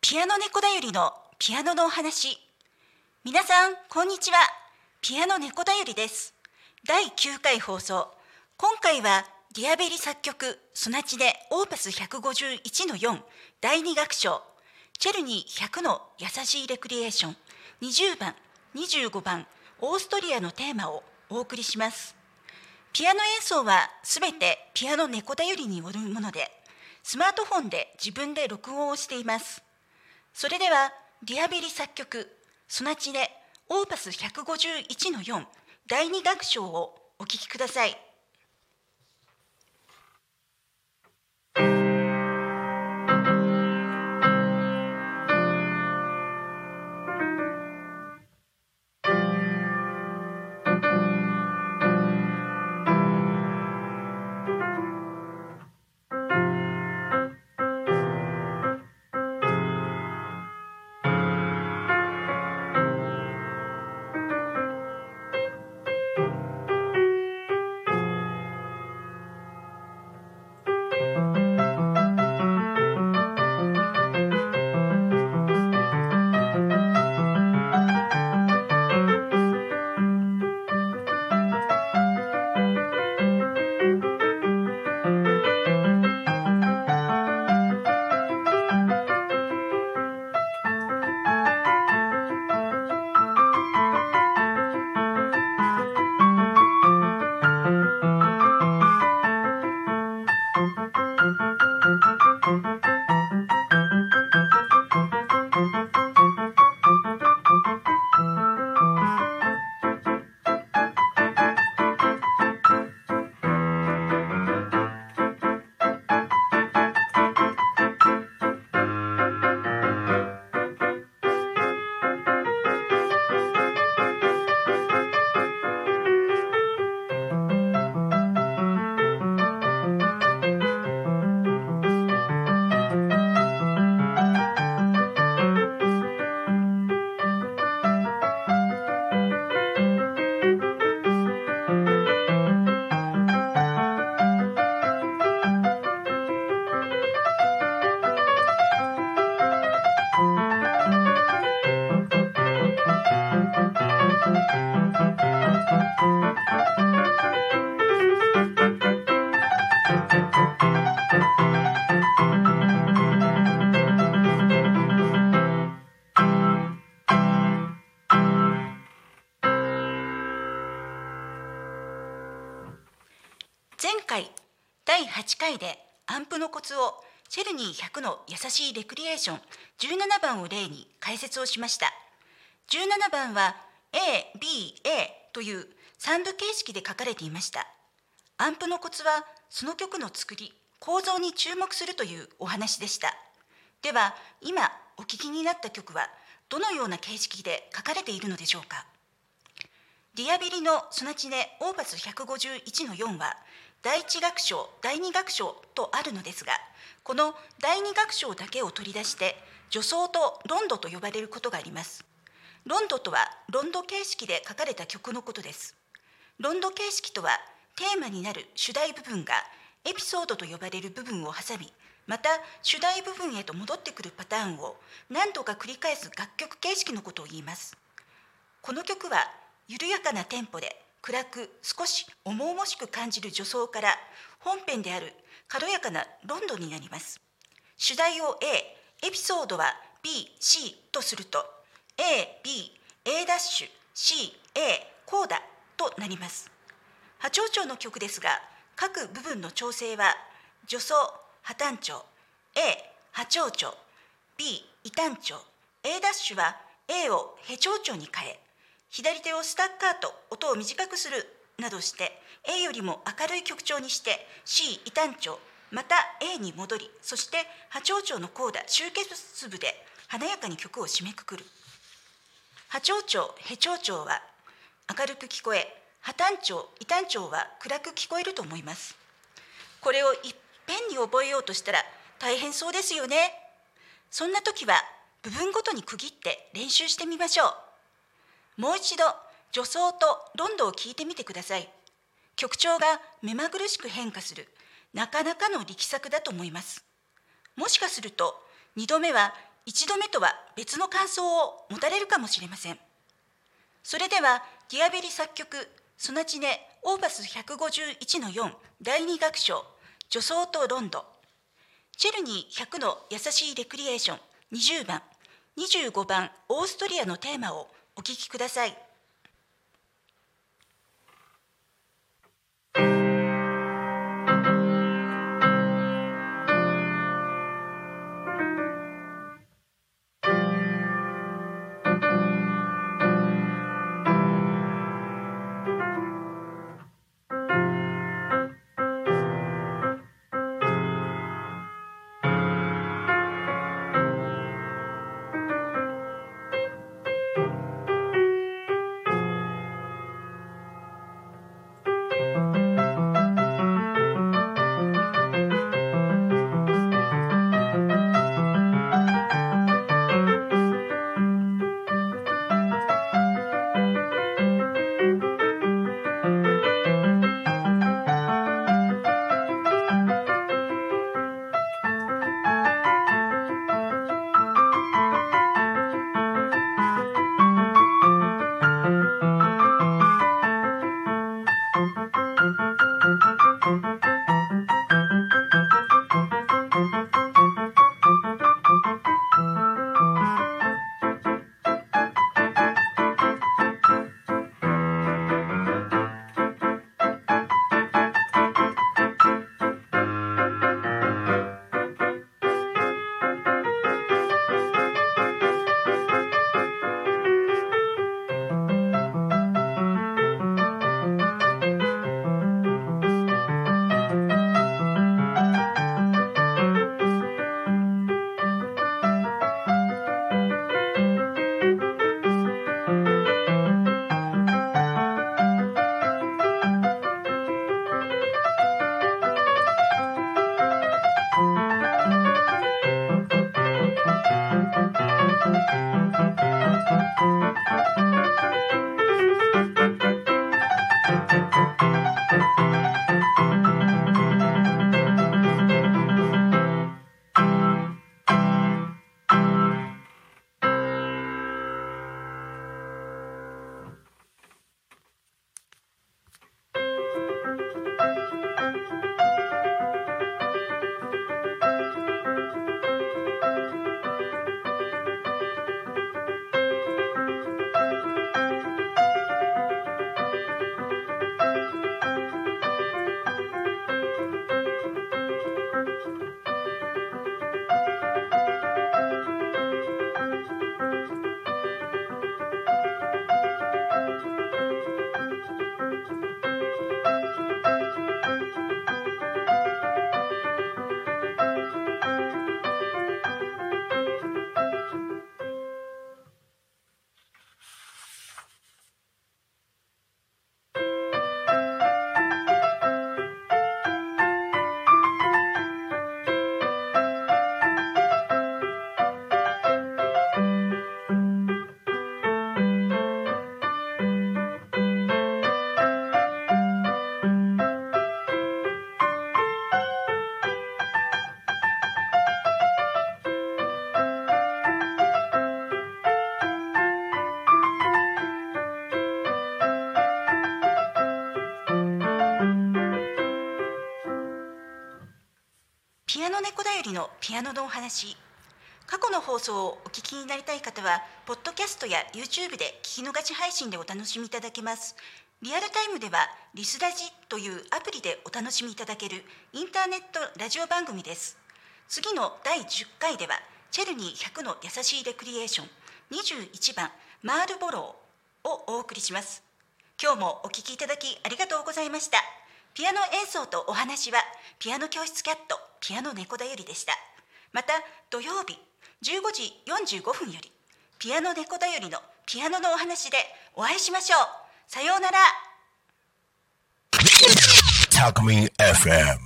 ピアノ猫だよりのピアノのお話。皆さんこんにちは。ピアノ猫だよりです。第9回放送。今回はディアベリ作曲ソナチネオーパス151の4第2楽章。チェルニー100の優しいレクリエーション。20番25番オーストリアのテーマをお送りします。ピアノ演奏はすべてピアノ猫だよりによるものでスマートフォンで自分で録音をしています。それではディアベリ作曲ソナチネオーパス151の4第2楽章をお聴きください。第8回でアンプのコツをチェルニー100の優しいレクリエーション17番を例に解説をしました。17番は ABA という3部形式で書かれていました。アンプのコツはその曲の作り構造に注目するというお話でした。では今お聴きになった曲はどのような形式で書かれているのでしょうか？ディアビリのソナチネオーパス151の4は第一楽章第二楽章とあるのですがこの第二楽章だけを取り出して助走とロンドと呼ばれることがあります。ロンドとはロンド形式で書かれた曲のことです。ロンド形式とはテーマになる主題部分がエピソードと呼ばれる部分を挟みまた主題部分へと戻ってくるパターンを何度か繰り返す楽曲形式のことを言います。この曲は緩やかなテンポで暗く少し重々しく感じる助走から本編である軽やかなロンドになります。主題を A エピソードは BC とすると ABA'CA コーダとなります。波長長の曲ですが各部分の調整は助走破単調 A 波長長 B 異単調 A ダッシュは A をヘ長調に変え左手をスタッカート音を短くするなどして A よりも明るい曲調にして C 異単調また A に戻りそして波長長のコーダ集結部で華やかに曲を締めくくる。波長長ヘ長調は明るく聞こえ破単調異単調は暗く聞こえると思います。これをいっぺんに覚えようとしたら大変そうですよね。そんな時は部分ごとに区切って練習してみましょう。もう一度女装とロンドを聞いてみてください。曲調が目まぐるしく変化するなかなかの力作だと思います。もしかすると2度目は一度目とは別の感想を持たれるかもしれませんそれではディアベリ作曲ソナチネオーバス151の4第2楽章女装とロンドチェルニー100の優しいレクリエーション20番25番オーストリアのテーマをお聴きください。ピアノ猫だよりのピアノのお話。過去の放送をお聞きになりたい方はポッドキャストや YouTube で聞き逃し配信でお楽しみいただけます。リアルタイムではリスラジというアプリでお楽しみいただけるインターネットラジオ番組です。次の第10回ではチェルニー100の優しいレクリエーション21番マールボローをお送りします。今日もお聞きいただきありがとうございました。ピアノ演奏とお話はピアノ教室キャットピアノ猫だよりでした。また土曜日15時45分よりピアノ猫だよりのピアノのお話でお会いしましょう。さようなら。Talk Me FM.